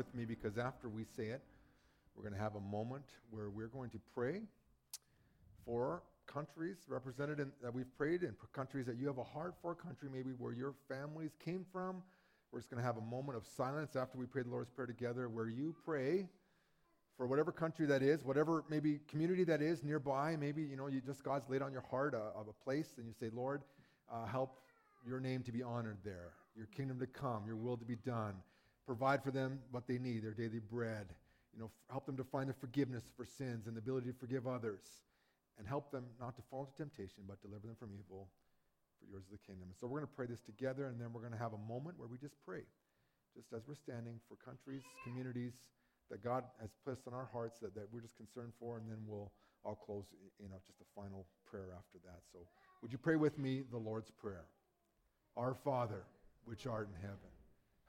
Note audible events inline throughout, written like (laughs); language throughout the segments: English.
with me because after we say it, we're going to have a moment where we're going to pray for countries represented in, that we've prayed in, countries that you have a heart for, country maybe where your families came from. We're just going to have a moment of silence after we pray the Lord's Prayer together where you pray for whatever country that is, whatever maybe community that is nearby. Maybe, you know, you just God's laid on your heart a, of a place and you say, Lord, uh, help your name to be honored there, your kingdom to come, your will to be done. Provide for them what they need, their daily bread. You know, help them to find the forgiveness for sins and the ability to forgive others and help them not to fall into temptation, but deliver them from evil. For yours is the kingdom. And so we're going to pray this together, and then we're going to have a moment where we just pray, just as we're standing for countries, communities that God has placed on our hearts that, that we're just concerned for, and then we'll I'll close, you know, just a final prayer after that. So would you pray with me the Lord's Prayer? Our Father, which art in heaven,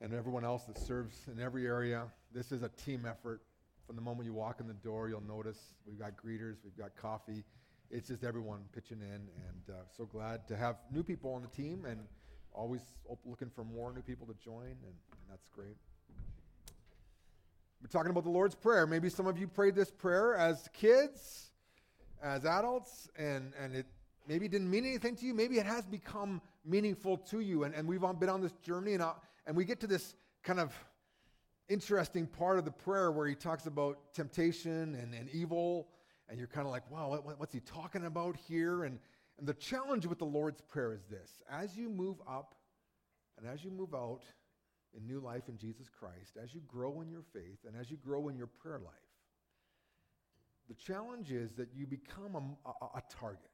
And everyone else that serves in every area. This is a team effort. From the moment you walk in the door, you'll notice we've got greeters, we've got coffee. It's just everyone pitching in, and uh, so glad to have new people on the team, and always looking for more new people to join, and, and that's great. We're talking about the Lord's Prayer. Maybe some of you prayed this prayer as kids, as adults, and, and it maybe didn't mean anything to you. Maybe it has become meaningful to you, and, and we've been on this journey, and, uh, and we get to this kind of interesting part of the prayer where he talks about temptation and, and evil, and you're kind of like, wow, what, what's he talking about here? And, and the challenge with the Lord's Prayer is this as you move up and as you move out in new life in Jesus Christ, as you grow in your faith and as you grow in your prayer life, the challenge is that you become a, a, a target.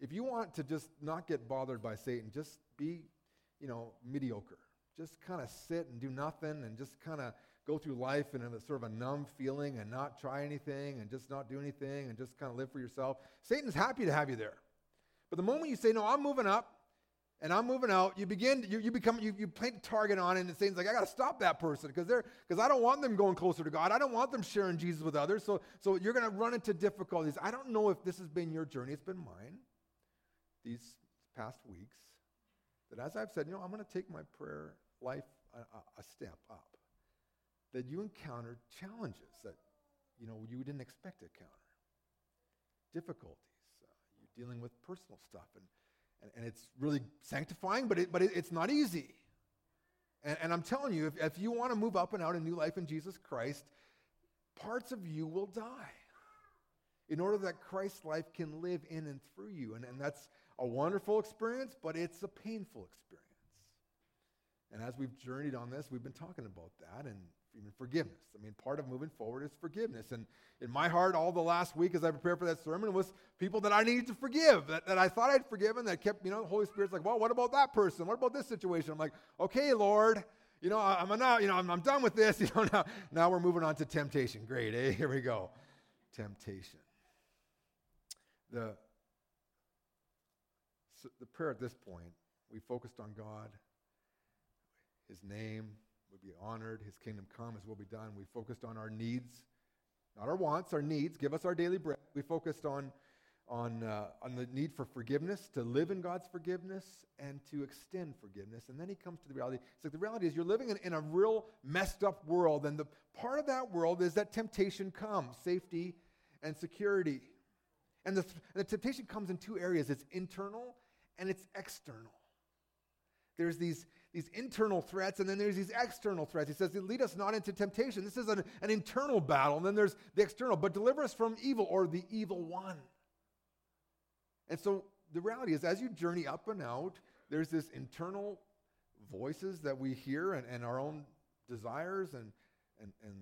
If you want to just not get bothered by Satan, just be, you know, mediocre just kind of sit and do nothing and just kind of go through life in a sort of a numb feeling and not try anything and just not do anything and just kind of live for yourself, Satan's happy to have you there. But the moment you say, No, I'm moving up and I'm moving out, you begin, you, you become, you, you paint a target on it and Satan's like, I got to stop that person because they're, because I don't want them going closer to God. I don't want them sharing Jesus with others. So, so you're going to run into difficulties. I don't know if this has been your journey. It's been mine these past weeks. That as I've said, you know, I'm going to take my prayer life a, a step up, that you encounter challenges that you know you didn't expect to encounter, difficulties. Uh, you're dealing with personal stuff, and, and, and it's really sanctifying, but, it, but it, it's not easy. And, and I'm telling you, if, if you want to move up and out in new life in Jesus Christ, parts of you will die in order that Christ's life can live in and through you. And, and that's a wonderful experience, but it's a painful experience. And as we've journeyed on this, we've been talking about that and even forgiveness. I mean, part of moving forward is forgiveness. And in my heart, all the last week as I prepared for that sermon was people that I needed to forgive, that, that I thought I'd forgiven, that kept, you know, the Holy Spirit's like, well, what about that person? What about this situation? I'm like, okay, Lord, you know, I'm now, you know, I'm, I'm done with this. (laughs) You know, now, now we're moving on to temptation. Great, eh? Here we go. Temptation. The, the prayer at this point, we focused on God his name would be honored, His kingdom come, His will be done. We focused on our needs, not our wants, our needs. Give us our daily bread. We focused on, on, uh, on the need for forgiveness, to live in God's forgiveness, and to extend forgiveness. And then He comes to the reality. It's like the reality is you're living in, in a real messed up world, and the part of that world is that temptation comes safety and security. And the, the temptation comes in two areas it's internal and it's external. There's these, these internal threats, and then there's these external threats. He says, Lead us not into temptation. This is an, an internal battle, and then there's the external, but deliver us from evil or the evil one. And so the reality is, as you journey up and out, there's this internal voices that we hear and, and our own desires and, and, and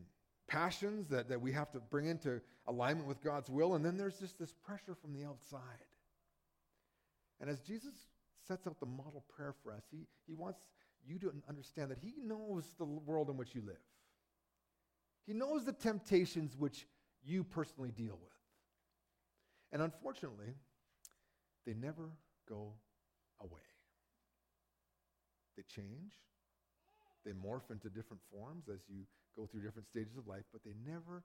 passions that, that we have to bring into alignment with God's will. And then there's just this pressure from the outside. And as Jesus sets out the model prayer for us. He, he wants you don't understand that He knows the world in which you live. He knows the temptations which you personally deal with. And unfortunately, they never go away. They change, they morph into different forms as you go through different stages of life, but they never,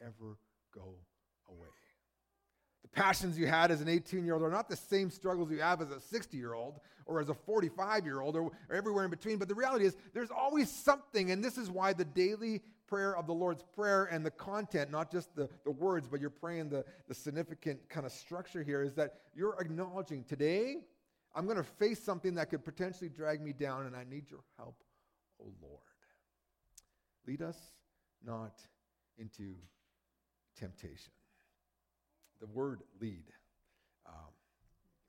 ever go away. The passions you had as an 18 year old are not the same struggles you have as a 60 year old or as a 45 year old or, or, everywhere in between. But the reality is, there's always something, and this is why the daily prayer of the Lord's Prayer and the content, not just the, the words, but you're praying the, the significant kind of structure here, is that you're acknowledging today, I'm going to face something that could potentially drag me down, and I need your help, oh Lord. Lead us not into temptation. The word lead um,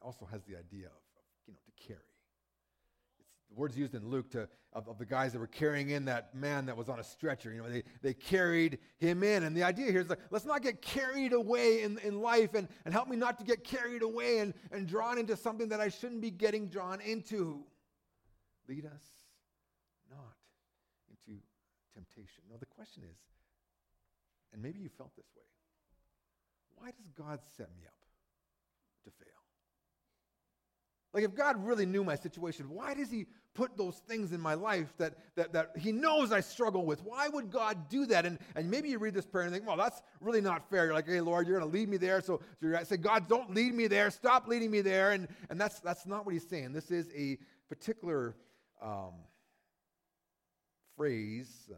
also has the idea of, of, you know, to carry. It's the words used in Luke to, of, of the guys that were carrying in that man that was on a stretcher. You know, they, they carried him in. And the idea here is like, let's not get carried away in, in life and, and help me not to get carried away and, and drawn into something that I shouldn't be getting drawn into. Lead us temptation. No, the question is, and maybe you felt this way why does God set me up to fail? Like, if God really knew my situation, why does He put those things in my life that, that, that He knows I struggle with? Why would God do that? And, and maybe you read this prayer and think, well, that's really not fair. You're like, hey, Lord, you're going to lead me there. So, so you're say, God, don't lead me there. Stop leading me there. And, and that's, that's not what He's saying. This is a particular um, phrase, uh,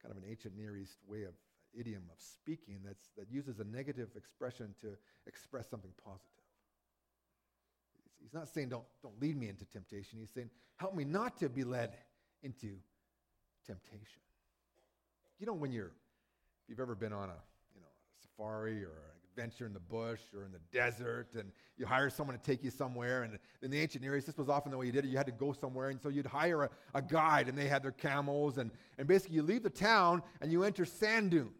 kind of an ancient Near East way of idiom of speaking that's, that uses a negative expression to express something positive. He's not saying, don't, don't lead me into temptation. He's saying, help me not to be led into temptation. You know, when you're, if you've ever been on a, you know, a safari or an adventure in the bush or in the desert and you hire someone to take you somewhere and in the ancient Near East, this was often the way you did it. You had to go somewhere and so you'd hire a, a guide and they had their camels and, and basically you leave the town and you enter sand dunes.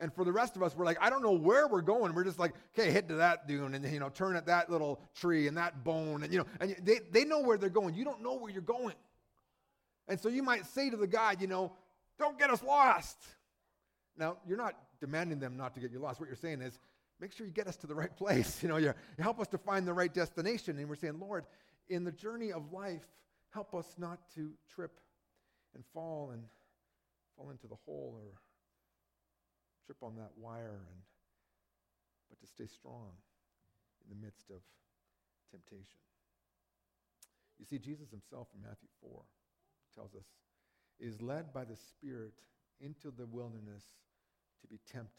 And for the rest of us, we're like, I don't know where we're going. We're just like, okay, head to that dune and, you know, turn at that little tree and that bone. And, you know, and they, they know where they're going. You don't know where you're going. And so you might say to the guide, you know, don't get us lost. Now, you're not demanding them not to get you lost. What you're saying is, make sure you get us to the right place. (laughs) You know, you help us to find the right destination. And we're saying, Lord, in the journey of life, help us not to trip and fall and fall into the hole or trip on that wire and but to stay strong in the midst of temptation. You see, Jesus himself in Matthew 4 tells us, is led by the Spirit into the wilderness to be tempted.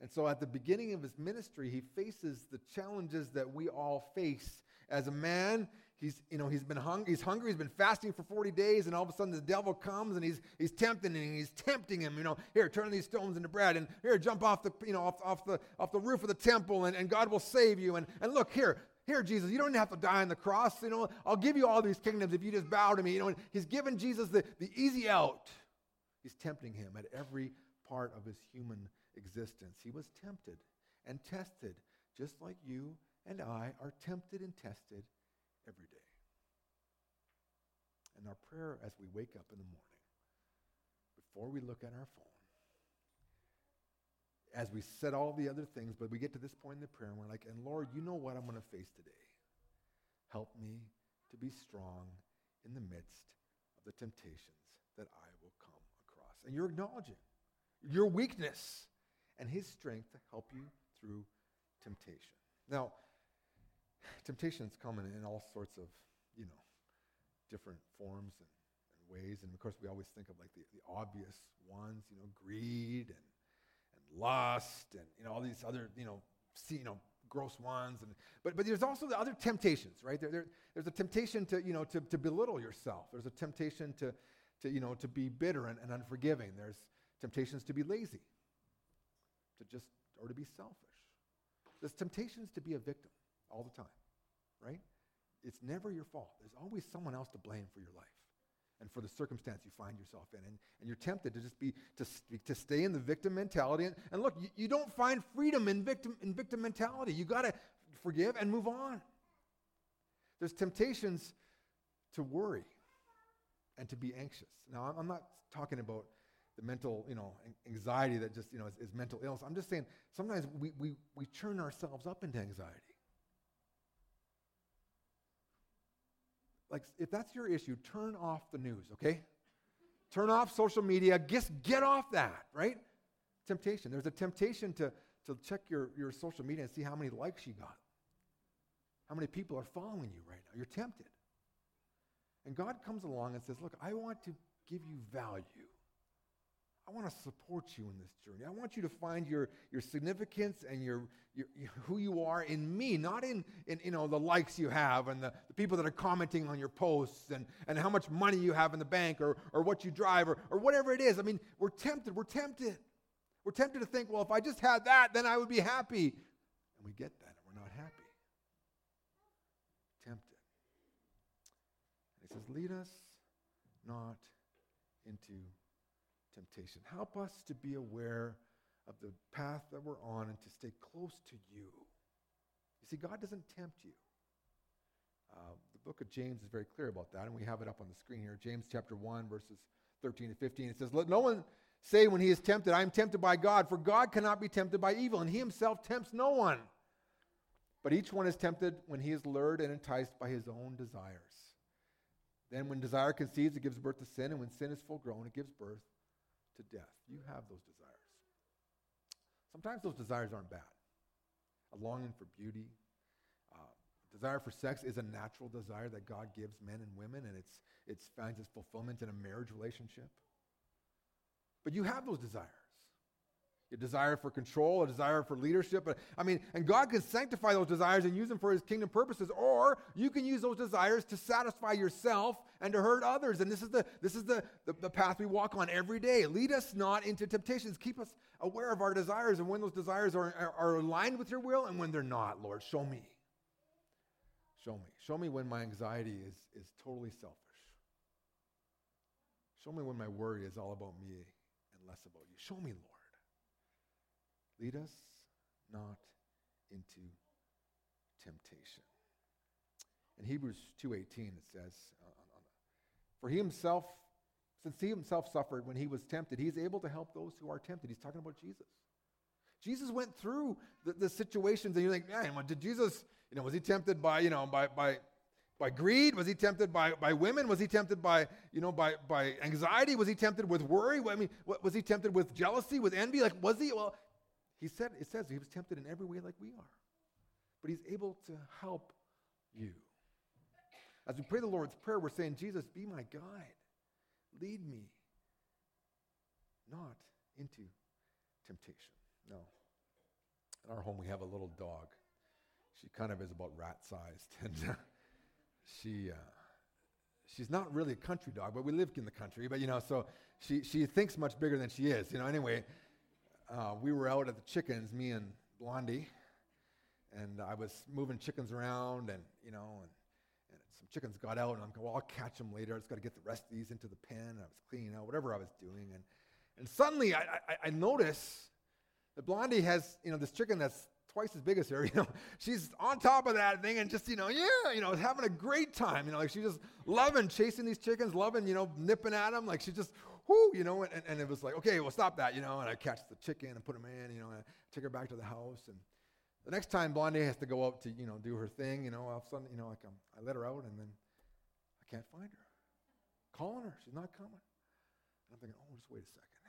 And so at the beginning of his ministry, he faces the challenges that we all face. As a man, he's, you know, he's been hungry, he's hungry, he's been fasting for 40 days, and all of a sudden the devil comes and he's, he's tempting and he's tempting him, you know, here, turn these stones into bread, and here, jump off the, you know, off, off the, off the roof of the temple, and, and God will save you. And, and look, here, here, Jesus, you don't have to die on the cross, you know, I'll give you all these kingdoms if you just bow to me, you know, and he's given Jesus the, the easy out. He's tempting him at every part of his human existence. He was tempted and tested, just like you and I are tempted and tested every day. And our prayer as we wake up in the morning, before we look at our phone, as we said all the other things, but we get to this point in the prayer and we're like, and Lord, you know what I'm going to face today. Help me to be strong in the midst of the temptations that I will come across. And you're acknowledging your weakness and his strength to help you through temptation. Now, temptations come in, in all sorts of, you know, different forms and, and, ways. And of course, we always think of like the, the obvious ones, you know, greed and, and lust and, you know, all these other, you know, see, you know, gross ones. And, but, but there's also the other temptations, right? There, there, there's a temptation to, you know, to, to belittle yourself. There's a temptation to, to, you know, to be bitter and, and unforgiving. There's temptations to be lazy, to just, or to be selfish. There's temptations to be a victim all the time, right? It's never your fault. There's always someone else to blame for your life and for the circumstance you find yourself in. And, and you're tempted to just be, to, to stay in the victim mentality. And, and look, you, you don't find freedom in victim, in victim mentality. You got to forgive and move on. There's temptations to worry and to be anxious. Now, I'm not talking about the mental, you know, anxiety that just, you know, is, is mental illness. I'm just saying sometimes we, we, we turn ourselves up into anxiety. Like, if that's your issue, turn off the news, okay? Turn off social media. Just get off that, right? Temptation. There's a temptation to, to check your, your social media and see how many likes you got. How many people are following you right now? You're tempted. And God comes along and says, Look, I want to give you value. I want to support you in this journey. I want you to find your, your significance and your, your, your who you are in me, not in, in you know, the likes you have and the, the people that are commenting on your posts and, and how much money you have in the bank or, or what you drive or, or whatever it is. I mean, we're tempted. We're tempted. We're tempted to think, well, if I just had that, then I would be happy. And we get that, and we're not happy. Tempted. And he says, lead us not into temptation. Help us to be aware of the path that we're on and to stay close to you. You see, God doesn't tempt you. Uh, the book of James is very clear about that, and we have it up on the screen here. James chapter 1, verses 13 to 15. It says, Let no one say when he is tempted, I am tempted by God, for God cannot be tempted by evil, and he himself tempts no one. But each one is tempted when he is lured and enticed by his own desires. Then, when desire conceives, it gives birth to sin, and when sin is full grown, it gives birth to death. You have those desires. Sometimes those desires aren't bad. A longing for beauty, uh, desire for sex is a natural desire that God gives men and women, and it's, it finds its fulfillment in a marriage relationship. But you have those desires a desire for control, a desire for leadership. I mean, and God can sanctify those desires and use them for his kingdom purposes, or you can use those desires to satisfy yourself and to hurt others. And this is the, this is the, the, the path we walk on every day. Lead us not into temptations. Keep us aware of our desires and when those desires are, are, are aligned with your will and when they're not, Lord. Show me. Show me. Show me when my anxiety is, is totally selfish. Show me when my worry is all about me and less about you. Show me, Lord. Lead us not into temptation. In Hebrews 2:18 it says, uh, "For he himself, since he himself suffered when he was tempted, he is able to help those who are tempted." He's talking about Jesus. Jesus went through the, the situations, and you think, man, did Jesus, you know, was he tempted by, you know, by by by greed? Was he tempted by, by women? Was he tempted by, you know, by, by anxiety? Was he tempted with worry? I mean, what, was he tempted with jealousy, with envy? Like, was he? Well, he said, it says he was tempted in every way like we are. But he's able to help you. As we pray the Lord's Prayer, we're saying, Jesus, be my guide. Lead me not into temptation. No. In our home, we have a little dog. She kind of is about rat sized. (laughs) And uh, she, uh, she's not really a country dog, but we live in the country. But, you know, so she, she thinks much bigger than she is. You know, anyway, uh, we were out at the chickens, me and Blondie, and I was moving chickens around, and you know, and, and some chickens got out, and I'm going, well, I'll catch them later. I just got to get the rest of these into the pen. And I was cleaning out whatever I was doing, and and suddenly I, I, I notice that Blondie has you know this chicken that's twice as big as her. (laughs) You know, she's on top of that thing and just, you know, yeah, you know, having a great time. You know, like she's just loving chasing these chickens, loving, you know, nipping at them. Like she's just, whoo, you know, and, and it was like, okay, well, stop that, you know, and I catch the chicken and put him in, you know, and I take her back to the house. And the next time Blondie has to go out to, you know, do her thing, you know, all of a sudden, you know, like I'm, I let her out and then I can't find her. Calling her, she's not coming. And I'm thinking, oh, just wait a second.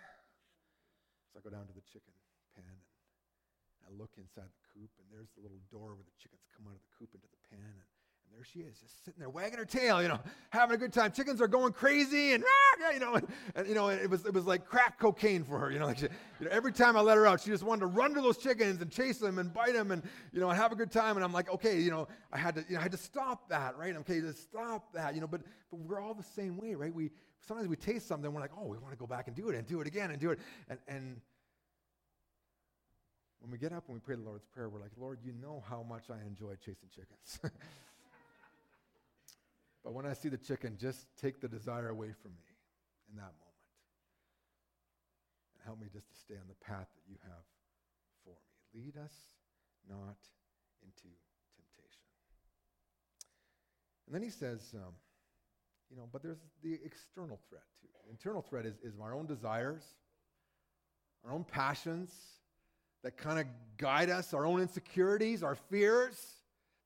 So I go down to the chicken pen and I look inside the coop, and there's the little door where the chickens come out of the coop into the pen, and, and there she is, just sitting there wagging her tail, you know, having a good time. Chickens are going crazy, and ah, you know, and, and, you know, it was it was like crack cocaine for her, you know, like she, you know, every time I let her out, she just wanted to run to those chickens and chase them and bite them, and you know, and have a good time. And I'm like, okay, you know, I had to, you know, I had to stop that, right? Okay, to stop that, you know, but but we're all the same way, right? We sometimes we taste something, we're like, oh, we want to go back and do it and do it again and do it, and and when we get up and we pray the Lord's Prayer, we're like, Lord, you know how much I enjoy chasing chickens. (laughs) but when I see the chicken, just take the desire away from me in that moment. And help me just to stay on the path that you have for me. Lead us not into temptation. And then he says, um, you know, but there's the external threat too. The internal threat is, is our own desires, our own passions that kind of guide us, our own insecurities, our fears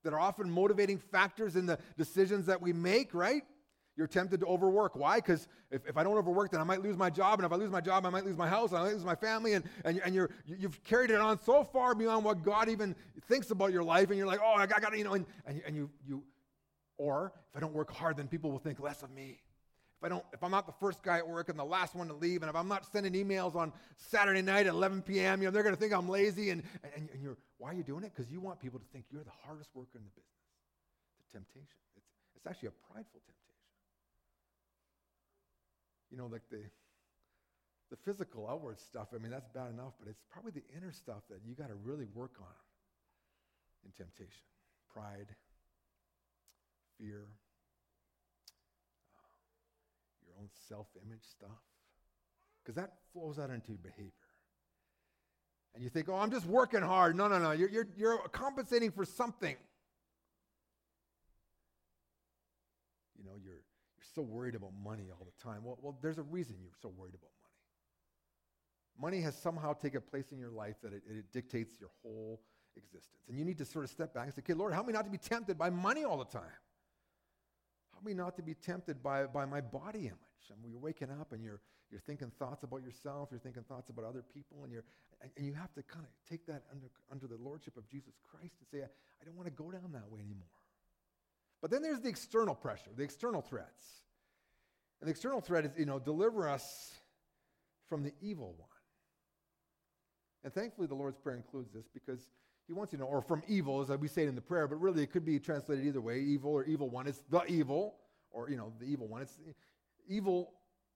that are often motivating factors in the decisions that we make, right? You're tempted to overwork. Why? Because if, if I don't overwork, then I might lose my job. And if I lose my job, I might lose my house. And I might lose my family. And, and, and you're, you've carried it on so far beyond what God even thinks about your life. And you're like, oh, I got to, you know, and, and, and you, you, or if I don't work hard, then people will think less of me. If I don't, if I'm not the first guy at work and the last one to leave, and if I'm not sending emails on Saturday night at 11 p.m., you know, they're going to think I'm lazy. And, and, and you're, why are you doing it? Because you want people to think you're the hardest worker in the business. It's a temptation. It's, it's actually a prideful temptation you know, like the the physical outward stuff, I mean, that's bad enough, but it's probably the inner stuff that you got to really work on in temptation. Pride, fear, own self-image stuff. Because that flows out into behavior. And you think, oh, I'm just working hard. No, no, no. You're, you're, you're compensating for something. You know, you're so worried about money all the time. Well, well, there's a reason you're so worried about money. Money has somehow taken place in your life that it, it dictates your whole existence. And you need to sort of step back and say, okay, Lord, help me not to be tempted by money all the time. Help me not to be tempted by, by my body image. And you're waking up and you're, you're thinking thoughts about yourself, you're thinking thoughts about other people, and, you're, and you have to kind of take that under, under the lordship of Jesus Christ and say, I, I don't want to go down that way anymore. But then there's the external pressure, the external threats. And the external threat is, you know, deliver us from the evil one. And thankfully, the Lord's Prayer includes this because he wants you to know, or from evil, as we say it in the prayer, but really it could be translated either way evil or evil one. It's the evil, or, you know, the evil one. It's evil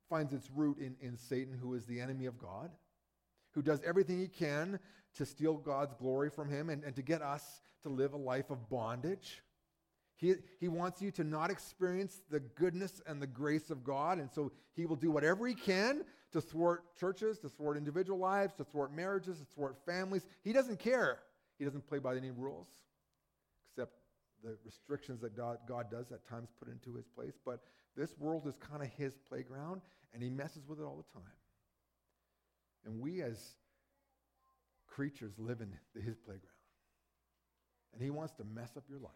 finds its root in, in Satan, who is the enemy of God, who does everything he can to steal God's glory from him and, and to get us to live a life of bondage. He, he wants you to not experience the goodness and the grace of God. And so he will do whatever he can to thwart churches, to thwart individual lives, to thwart marriages, to thwart families. He doesn't care. He doesn't play by any rules, except the restrictions that God, does at times put into his place. But this world is kind of his playground, and he messes with it all the time. And we as creatures live in his playground. And he wants to mess up your life.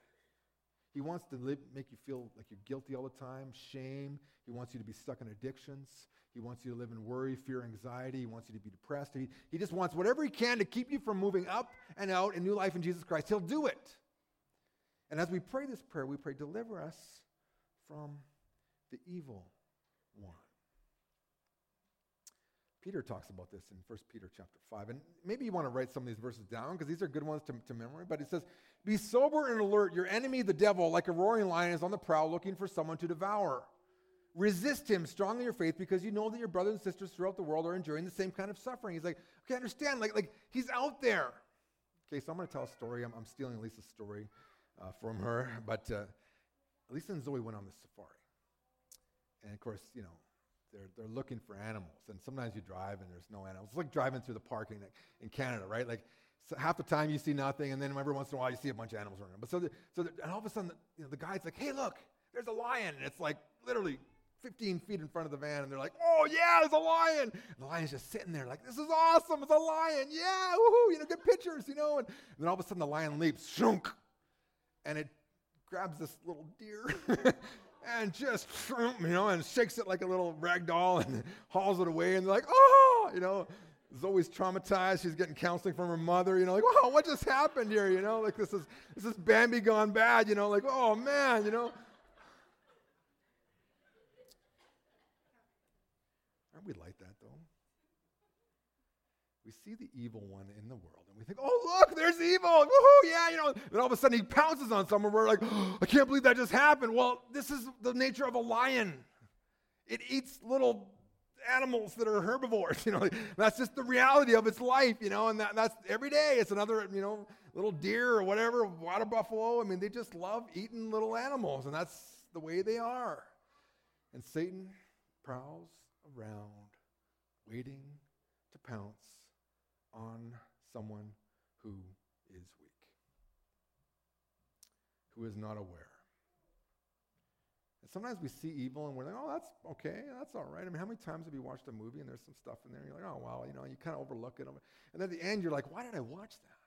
He wants to live, make you feel like you're guilty all the time, shame. He wants you to be stuck in addictions. He wants you to live in worry, fear, anxiety. He wants you to be depressed. He, he just wants whatever he can to keep you from moving up and out in new life in Jesus Christ. He'll do it. And as we pray this prayer, we pray, deliver us from the evil one. Peter talks about this in 1 Peter chapter 5. And maybe you want to write some of these verses down because these are good ones to, to memory. But it says, Be sober and alert. Your enemy, the devil, like a roaring lion, is on the prowl looking for someone to devour. Resist him strong in your faith because you know that your brothers and sisters throughout the world are enduring the same kind of suffering. He's like, Okay, understand. Like, like he's out there. Okay, so I'm going to tell a story. I'm, I'm stealing Lisa's story uh, from her. But uh, Lisa and Zoe went on this safari. And of course, you know, they're, they're looking for animals. And sometimes you drive and there's no animals. It's like driving through the parking in Canada, right? Like so half the time you see nothing, and then every once in a while you see a bunch of animals running. But so, the, so the, and all of a sudden, the, you know, the guy's like, "Hey, look, there's a lion!" And it's like literally 15 feet in front of the van, and they're like, "Oh yeah, there's a lion!" And the lion's just sitting there, like, "This is awesome! It's a lion! Yeah, woohoo! You know, get pictures, you know." And, and then all of a sudden, the lion leaps, shunk, and it grabs this little deer. (laughs) and just, you know, and shakes it like a little rag doll and (laughs) hauls it away. And they're like, oh, you know, Zoe's traumatized. She's getting counseling from her mother, you know, like, wow, what just happened here? You know, like this is, this is Bambi gone bad, you know, like, oh man, you know. Aren't we like that though? We see the evil one in the world we think, oh, look, there's evil. Woohoo, yeah, you know. And all of a sudden he pounces on someone. We're like, oh, I can't believe that just happened. Well, this is the nature of a lion. It eats little animals that are herbivores. (laughs) You know, that's just the reality of its life, you know, and that, that's every day. It's another, you know, little deer or whatever, water buffalo. I mean, they just love eating little animals, and that's the way they are. And Satan prowls around waiting to pounce on someone who is weak, who is not aware, And sometimes we see evil and we're like, oh, that's okay, that's all right. I mean, how many times have you watched a movie and there's some stuff in there and you're like, oh, well, you know, you kind of overlook it. And at the end, you're like, why did I watch that?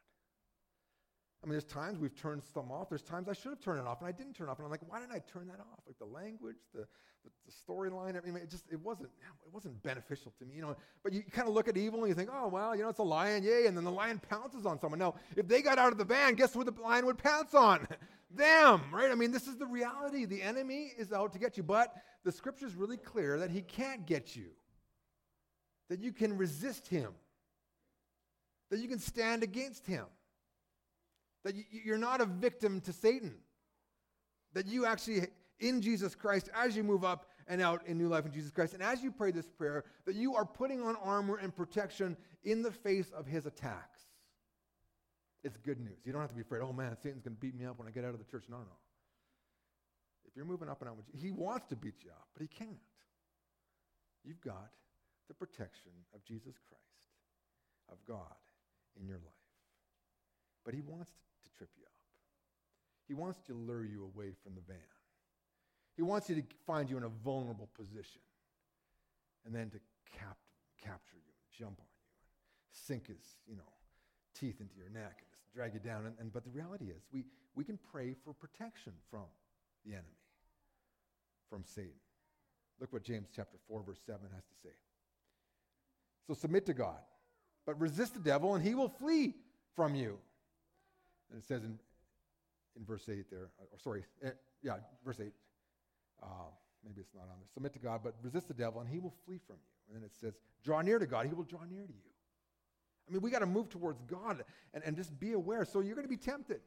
I mean, there's times we've turned some off. There's times I should have turned it off and I didn't turn it off. And I'm like, why didn't I turn that off? Like the language, the, the, the storyline, I mean, it just, it wasn't, it wasn't beneficial to me, you know. But you kind of look at evil and you think, oh, well, you know, it's a lion, yay. And then the lion pounces on someone. Now, if they got out of the van, guess who the lion would pounce on? (laughs) Them, right? I mean, this is the reality. The enemy is out to get you. But the scripture is really clear that he can't get you, that you can resist him, that you can stand against him. That you're not a victim to Satan. That you actually, in Jesus Christ, as you move up and out in new life in Jesus Christ, and as you pray this prayer, that you are putting on armor and protection in the face of his attacks. It's good news. You don't have to be afraid, oh man, Satan's going to beat me up when I get out of the church. No, no. If you're moving up and out, he wants to beat you up, but he can't. You've got the protection of Jesus Christ, of God in your life. But he wants trip you up. He wants to lure you away from the van. He wants you to find you in a vulnerable position and then to cap- capture you and jump on you and sink his, you know, teeth into your neck and just drag you down. And, and, but the reality is, we, we can pray for protection from the enemy, from Satan. Look what James chapter 4, verse 7 has to say. So submit to God, but resist the devil, and he will flee from you. And it says in, in verse 8 there, or sorry, eh, yeah, verse 8. Uh, maybe it's not on there. Submit to God, but resist the devil, and he will flee from you. And then it says, draw near to God, he will draw near to you. I mean, we got to move towards God and, and just be aware. So you're going to be tempted.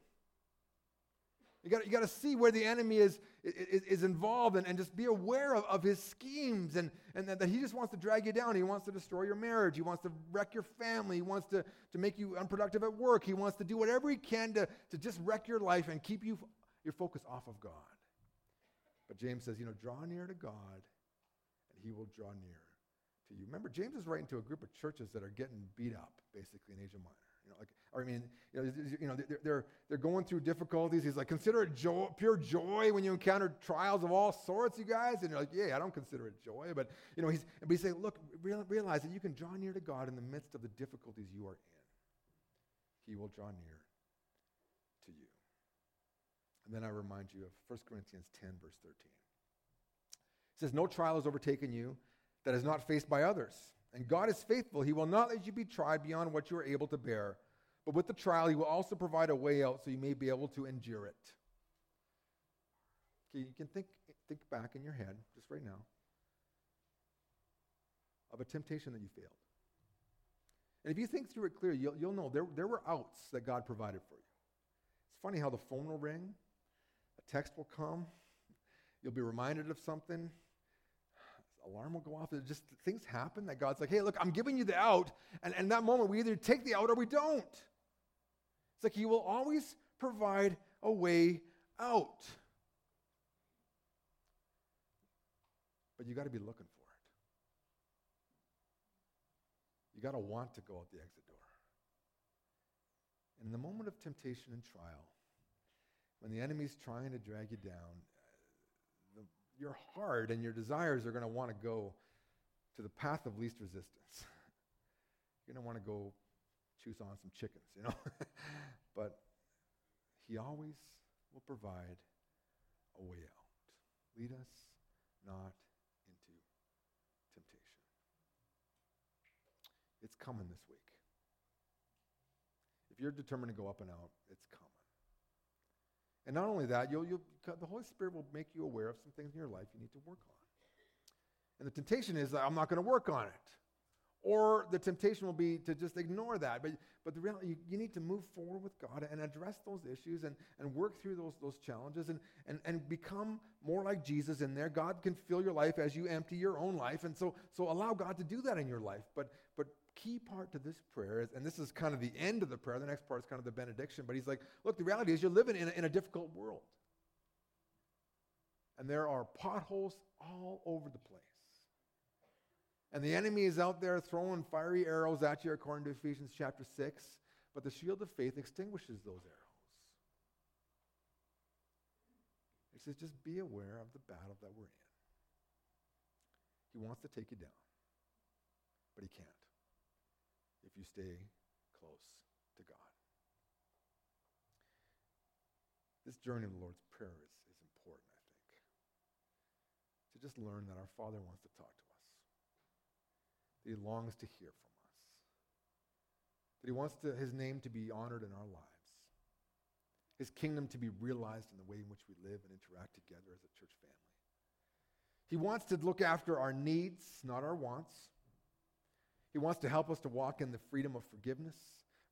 You got you to see where the enemy is, is, is involved and, and just be aware of, of his schemes and, and that, that he just wants to drag you down. He wants to destroy your marriage. He wants to wreck your family. He wants to, to make you unproductive at work. He wants to do whatever he can to, to just wreck your life and keep you, your focus off of God. But James says, you know, draw near to God and he will draw near to you. Remember, James is writing to a group of churches that are getting beat up, basically, in Asia Minor. You know, like, I mean, you know, you know they're, they're, they're going through difficulties. He's like, consider it joy, pure joy when you encounter trials of all sorts, you guys. And you're like, yeah, I don't consider it joy. But, you know, he's, but he's saying, look, realize that you can draw near to God in the midst of the difficulties you are in. He will draw near to you. And then I remind you of 1 Corinthians 10, verse 13. It says, No trial has overtaken you that is not faced by others. And God is faithful. He will not let you be tried beyond what you are able to bear. But with the trial, He will also provide a way out so you may be able to endure it. Okay, you can think, think back in your head, just right now, of a temptation that you failed. And if you think through it clearly, you'll, you'll know there, there were outs that God provided for you. It's funny how the phone will ring, a text will come, you'll be reminded of something, alarm will go off. It just things happen that God's like, hey, look, I'm giving you the out. And, and that moment, we either take the out or we don't. It's like He will always provide a way out. But you got to be looking for it. You got to want to go out the exit door. And in the moment of temptation and trial, when the enemy's trying to drag you down, your heart and your desires are going to want to go to the path of least resistance. (laughs) You're going to want to go choose on some chickens, you know? (laughs) but he always will provide a way out. Lead us not into temptation. It's coming this week. If you're determined to go up and out, it's coming. And not only that, you'll, you'll, the Holy Spirit will make you aware of some things in your life you need to work on. And the temptation is I'm not going to work on it. Or the temptation will be to just ignore that. But, but the reality, you, you need to move forward with God and address those issues and, and work through those, those challenges and, and, and become more like Jesus in there. God can fill your life as you empty your own life. And so, so allow God to do that in your life. But, but key part to this prayer is, and this is kind of the end of the prayer, the next part is kind of the benediction, but he's like, look, the reality is you're living in a, in a difficult world. And there are potholes all over the place. And the enemy is out there throwing fiery arrows at you, according to Ephesians chapter 6. But the shield of faith extinguishes those arrows. He says, just be aware of the battle that we're in. He wants to take you down, but he can't if you stay close to God. This journey of the Lord's Prayer is, is important, I think. To just learn that our Father wants to talk to us, that He longs to hear from us, that He wants to, His name to be honored in our lives, His kingdom to be realized in the way in which we live and interact together as a church family. He wants to look after our needs, not our wants. He wants to help us to walk in the freedom of forgiveness,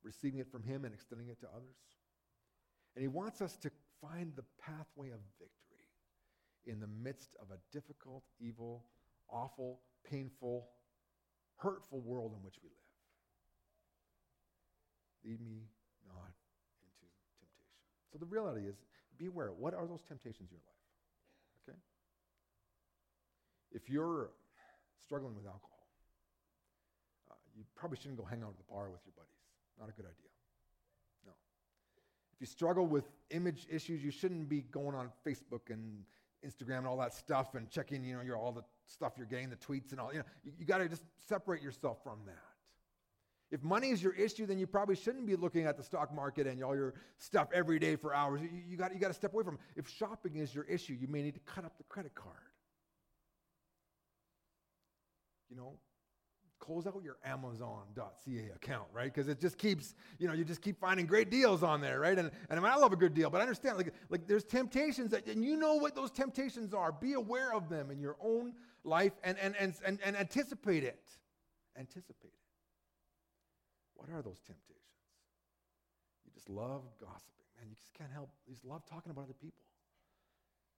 receiving it from Him and extending it to others. And He wants us to find the pathway of victory in the midst of a difficult, evil, awful, painful, hurtful world in which we live. Lead me not into temptation. So the reality is, be aware. What are those temptations in your life? Okay? If you're struggling with alcohol, you probably shouldn't go hang out at the bar with your buddies. Not a good idea. No. If you struggle with image issues, you shouldn't be going on Facebook and Instagram and all that stuff and checking, you know, your, all the stuff you're getting, the tweets and all. You know, you, you got to just separate yourself from that. If money is your issue, then you probably shouldn't be looking at the stock market and all your stuff every day for hours. You, you got you to step away from it. If shopping is your issue, you may need to cut up the credit card you know, close out your amazon.ca account, right? Because it just keeps, you know, you just keep finding great deals on there, right? And, and I, mean, I love a good deal, but I understand, like, like there's temptations that, and you know what those temptations are. Be aware of them in your own life and, and, and, and, and anticipate it. Anticipate it. What are those temptations? You just love gossiping, man. You just can't help, you just love talking about other people.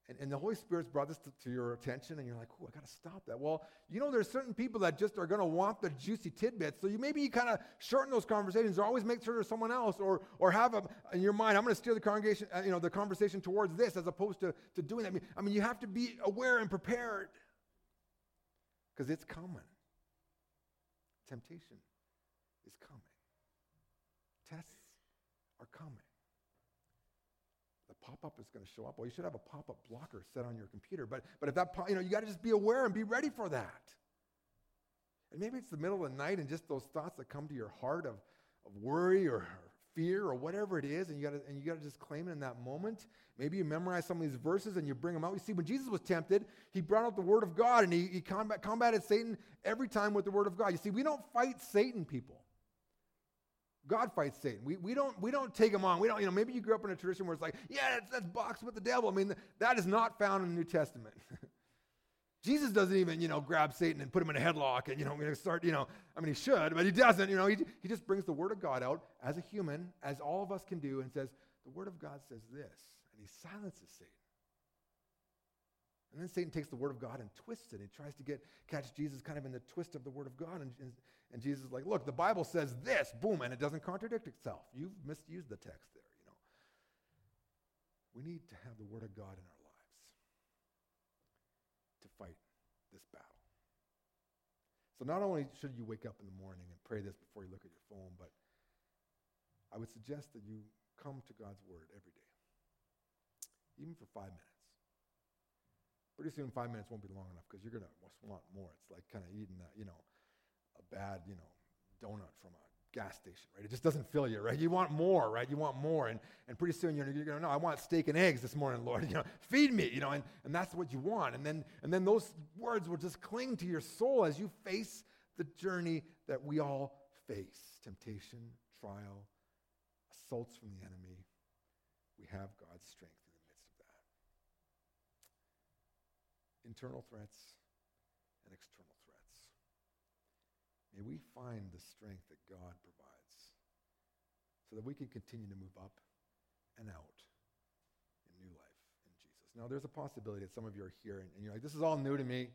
And, and the Holy Spirit's brought this to, to your attention, and you're like, oh, I got to stop that. Well, you know, there's certain people that just are going to want the juicy tidbits. So you maybe you kind of shorten those conversations, or always make sure there's someone else, or, or have a, in your mind, I'm going to steer the congregation, uh, you know, the conversation towards this as opposed to, to doing that. I mean, I mean, you have to be aware and prepared because it's coming. Temptation is coming. Tests are coming pop-up is going to show up. Well, you should have a pop-up blocker set on your computer. But, but if that, you know, you got to just be aware and be ready for that. And maybe it's the middle of the night and just those thoughts that come to your heart of, of worry or, fear or whatever it is, and you got to and you got to just claim it in that moment. Maybe you memorize some of these verses and you bring them out. You see, when Jesus was tempted, he brought out the Word of God and he, he combat, combated Satan every time with the Word of God. You see, we don't fight Satan, people. God fights Satan. We, we, don't, we don't take him on. We don't, you know, maybe you grew up in a tradition where it's like, yeah, that's, that's box with the devil. I mean, that is not found in the New Testament. (laughs) Jesus doesn't even, you know, grab Satan and put him in a headlock and, you know, going to start, you know, I mean, he should, but he doesn't. You know, he, he just brings the Word of God out as a human, as all of us can do, and says, the Word of God says this. And he silences Satan. And then Satan takes the word of God and twists it. He tries to get catch Jesus kind of in the twist of the word of God. And, and, Jesus is like, look, the Bible says this, boom, and it doesn't contradict itself. You've misused the text there, you know. We need to have the word of God in our lives to fight this battle. So not only should you wake up in the morning and pray this before you look at your phone, but I would suggest that you come to God's word every day, even for five minutes. Pretty soon, five minutes won't be long enough because you're going to want more. It's like kind of eating, a, you know, a bad, you know, donut from a gas station, right? It just doesn't fill you, right? You want more, right? You want more. And, and pretty soon you're, you're going to know, I want steak and eggs this morning, Lord. (laughs) You know, feed me, you know, and, and that's what you want. And then, and then those words will just cling to your soul as you face the journey that we all face temptation, trial, assaults from the enemy. We have God's strength internal threats and external threats. May we find the strength that God provides so that we can continue to move up and out in new life in Jesus. Now, there's a possibility that some of you are here and, and you're like, this is all new to me.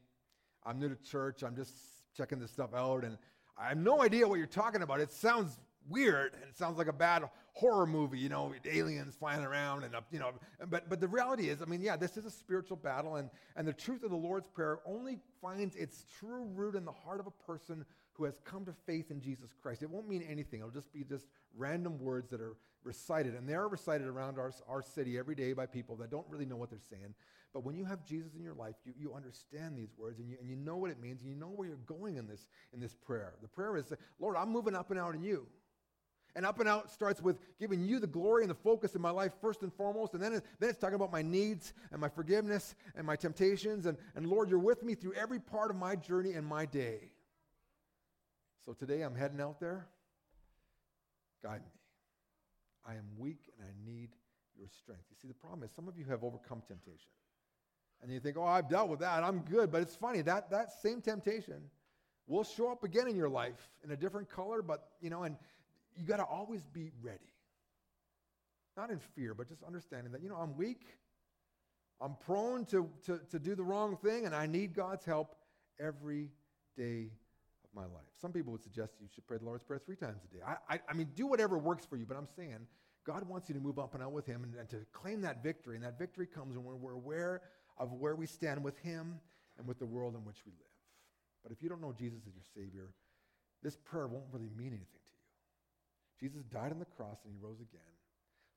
I'm new to church. I'm just checking this stuff out, and I have no idea what you're talking about. It sounds weird and it sounds like a bad horror movie, you know, aliens flying around and, up, you know, but, but the reality is, I mean, yeah, this is a spiritual battle and, and the truth of the Lord's Prayer only finds its true root in the heart of a person who has come to faith in Jesus Christ. It won't mean anything. It'll just be just random words that are recited. And they are recited around our, our city every day by people that don't really know what they're saying. But when you have Jesus in your life, you, you understand these words and you, and you know what it means and you know where you're going in this, in this prayer. The prayer is, Lord, I'm moving up and out in you. And up and out starts with giving you the glory and the focus in my life first and foremost. And then, it, then it's talking about my needs and my forgiveness and my temptations. And, and Lord, you're with me through every part of my journey and my day. So today I'm heading out there. Guide me. I am weak and I need your strength. You see, the problem is some of you have overcome temptation. And you think, oh, I've dealt with that. I'm good. But it's funny, that, that same temptation will show up again in your life in a different color, but, you know, and you got to always be ready. Not in fear, but just understanding that, you know, I'm weak. I'm prone to, to, to do the wrong thing, and I need God's help every day of my life. Some people would suggest you should pray the Lord's Prayer three times a day. I, I, I mean, do whatever works for you, but I'm saying God wants you to move up and out with Him and, and to claim that victory. And that victory comes when we're aware of where we stand with Him and with the world in which we live. But if you don't know Jesus as your Savior, this prayer won't really mean anything Jesus died on the cross and he rose again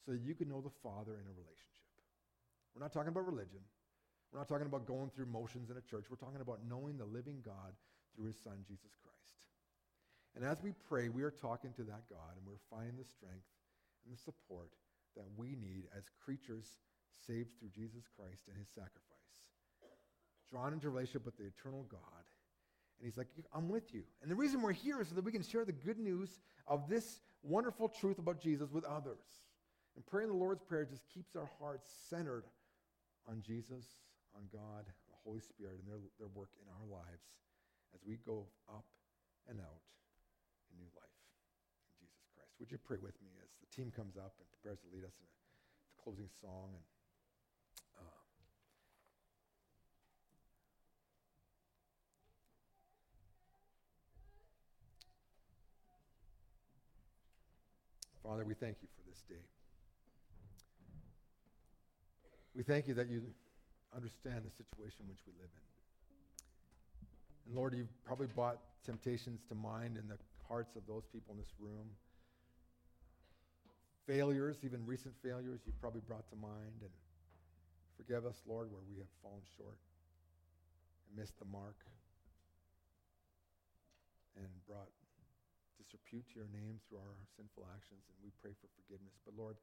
so that you could know the Father in a relationship. We're not talking about religion. We're not talking about going through motions in a church. We're talking about knowing the living God through his Son, Jesus Christ. And as we pray, we are talking to that God and we're finding the strength and the support that we need as creatures saved through Jesus Christ and his sacrifice. Drawn into relationship with the eternal God. And he's like, I'm with you. And the reason we're here is so that we can share the good news of this wonderful truth about Jesus with others. And praying the Lord's Prayer just keeps our hearts centered on Jesus, on God, the Holy Spirit, and their, their work in our lives as we go up and out in new life in Jesus Christ. Would you pray with me as the team comes up and prepares to lead us in a closing song and Father, we thank you for this day. We thank you that you understand the situation which we live in. And Lord, you've probably brought temptations to mind in the hearts of those people in this room. Failures, even recent failures, you've probably brought to mind. And forgive us, Lord, where we have fallen short and missed the mark and brought disrepute to your name through our sinful actions, and we pray for forgiveness. But Lord,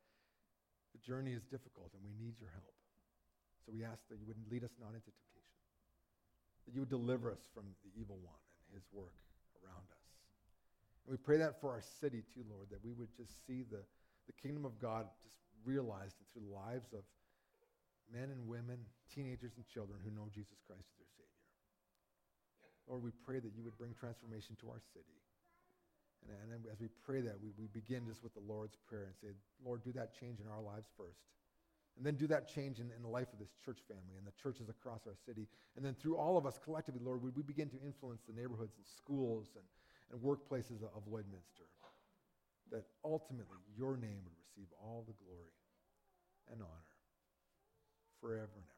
the journey is difficult, and we need your help. So we ask that you would lead us not into temptation, that you would deliver us from the evil one and his work around us. And we pray that for our city too, Lord, that we would just see the, the kingdom of God just realized through the lives of men and women, teenagers and children who know Jesus Christ as their Savior. Lord, we pray that you would bring transformation to our city. And, and as we pray that, we, we begin just with the Lord's Prayer and say, Lord, do that change in our lives first. And then do that change in, in the life of this church family and the churches across our city. And then through all of us collectively, Lord, would we begin to influence the neighborhoods and schools and, and workplaces of, Lloydminster. That ultimately your name would receive all the glory and honor forever and ever.